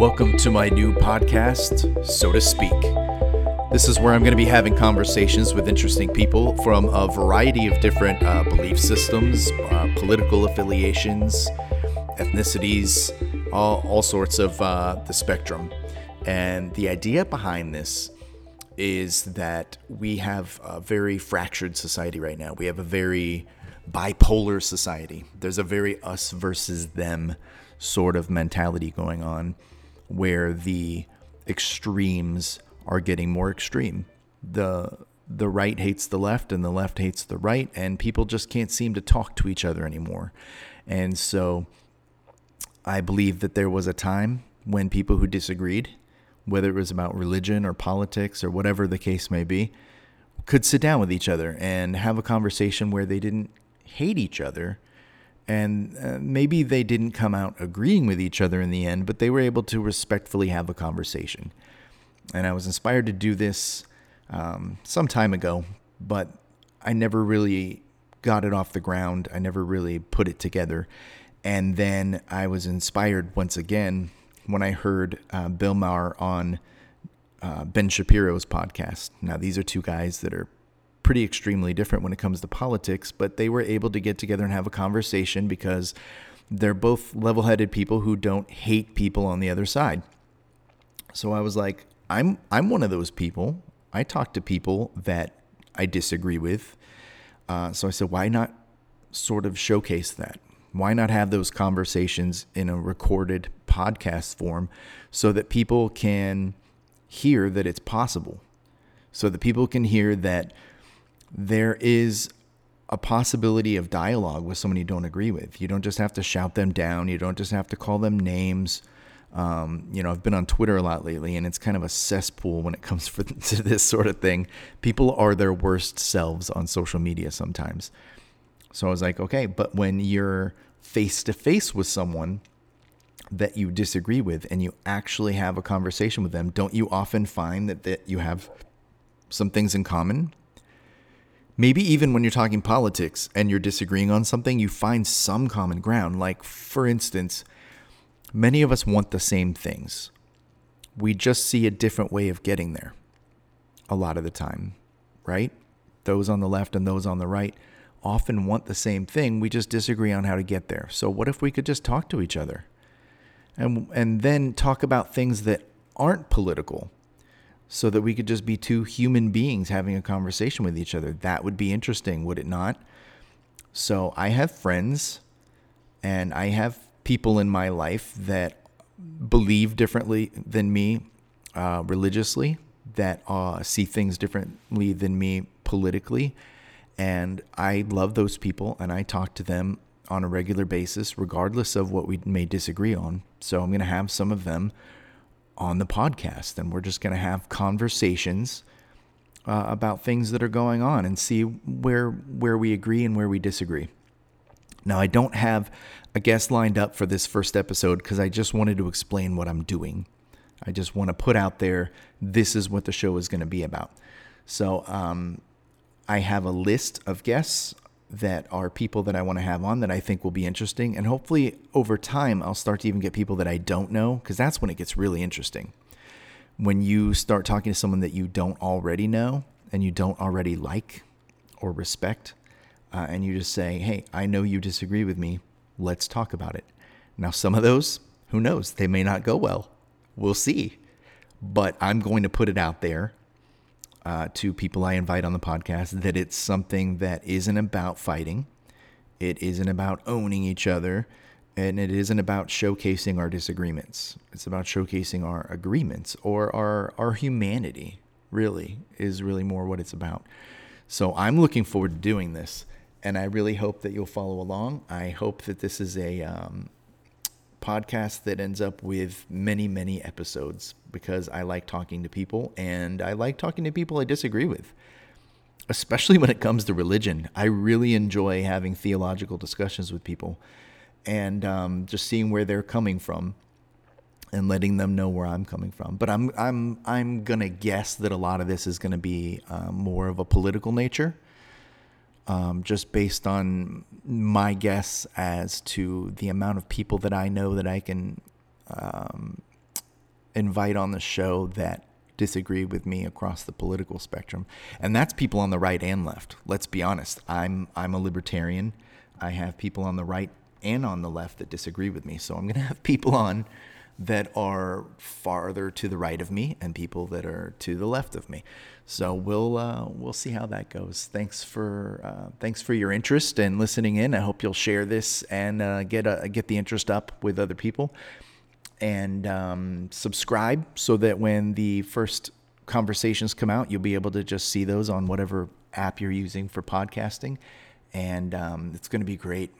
Welcome to my new podcast, So to Speak. This is where I'm going to be having conversations with interesting people from a variety of different uh, belief systems, uh, political affiliations, ethnicities, all, all sorts of uh, the spectrum. And the idea behind this is that we have a very fractured society right now. We have a very bipolar society. There's a very us versus them sort of mentality going on where the extremes are getting more extreme. The the right hates the left and the left hates the right and people just can't seem to talk to each other anymore. And so I believe that there was a time when people who disagreed, whether it was about religion or politics or whatever the case may be, could sit down with each other and have a conversation where they didn't hate each other, and uh, maybe they didn't come out agreeing with each other in the end, but they were able to respectfully have a conversation. And I was inspired to do this um, some time ago, but I never really got it off the ground. I never really put it together. And then I was inspired once again when I heard uh, Bill Maher on uh, Ben Shapiro's podcast. Now, these are two guys that are pretty extremely different when it comes to politics, but they were able to get together and have a conversation because they're both level headed people who don't hate people on the other side. So I was like, I'm I'm one of those people. I talk to people that I disagree with. Uh, so I said, why not sort of showcase that? Why not have those conversations in a recorded podcast form so that people can hear that it's possible? So that people can hear that there is a possibility of dialogue with someone you don't agree with. You don't just have to shout them down. You don't just have to call them names. Um, you know, I've been on Twitter a lot lately, and it's kind of a cesspool when it comes for, to this sort of thing. People are their worst selves on social media sometimes. So I was like, okay, but when you're face to face with someone that you disagree with and you actually have a conversation with them, don't you often find that, that you have some things in common? Maybe even when you're talking politics and you're disagreeing on something, you find some common ground. Like, for instance, many of us want the same things. We just see a different way of getting there a lot of the time, right? Those on the left and those on the right often want the same thing. We just disagree on how to get there. So, what if we could just talk to each other and, and then talk about things that aren't political? So that we could just be two human beings having a conversation with each other. That would be interesting, would it not? So I have friends and I have people in my life that believe differently than me uh, religiously, that uh, see things differently than me politically. And I love those people and I talk to them on a regular basis, regardless of what we may disagree on. So I'm going to have some of them on the podcast. And we're just going to have conversations uh, about things that are going on and see where where we agree and where we disagree. Now, I don't have a guest lined up for this first episode because I just wanted to explain what I'm doing. I just want to put out there this is what the show is going to be about. So, um, I have a list of guests that are people that I want to have on that I think will be interesting. And hopefully, over time, I'll start to even get people that I don't know because that's when it gets really interesting. When you start talking to someone that you don't already know and you don't already like or respect, uh, and you just say, Hey, I know you disagree with me. Let's talk about it. Now, some of those, who knows, they may not go well. We'll see. But I'm going to put it out there uh, to people I invite on the podcast that it's something that isn't about fighting, it isn't about owning each other, and it isn't about showcasing our disagreements. It's about showcasing our agreements or our our humanity. Really is really more what it's about. So I'm looking forward to doing this, and I really hope that you'll follow along. I hope that this is a um, podcast that ends up with many, many episodes because I like talking to people and I like talking to people I disagree with, especially when it comes to religion. I really enjoy having theological discussions with people and um, just seeing where they're coming from and letting them know where I'm coming from. But I'm I'm I'm gonna guess that a lot of this is gonna be uh, more of a political nature um, just based on my guess as to the amount of people that I know that I can um, invite on the show that disagree with me across the political spectrum, and that's people on the right and left. Let's be honest. I'm I'm a libertarian. I have people on the right and on the left that disagree with me. So I'm going to have people on that are farther to the right of me and people that are to the left of me. So we'll uh, we'll see how that goes. Thanks for uh, thanks for your interest and listening in. I hope you'll share this and uh, get a, get the interest up with other people, and um, subscribe so that when the first conversations come out, you'll be able to just see those on whatever app you're using for podcasting, and um, it's going to be great.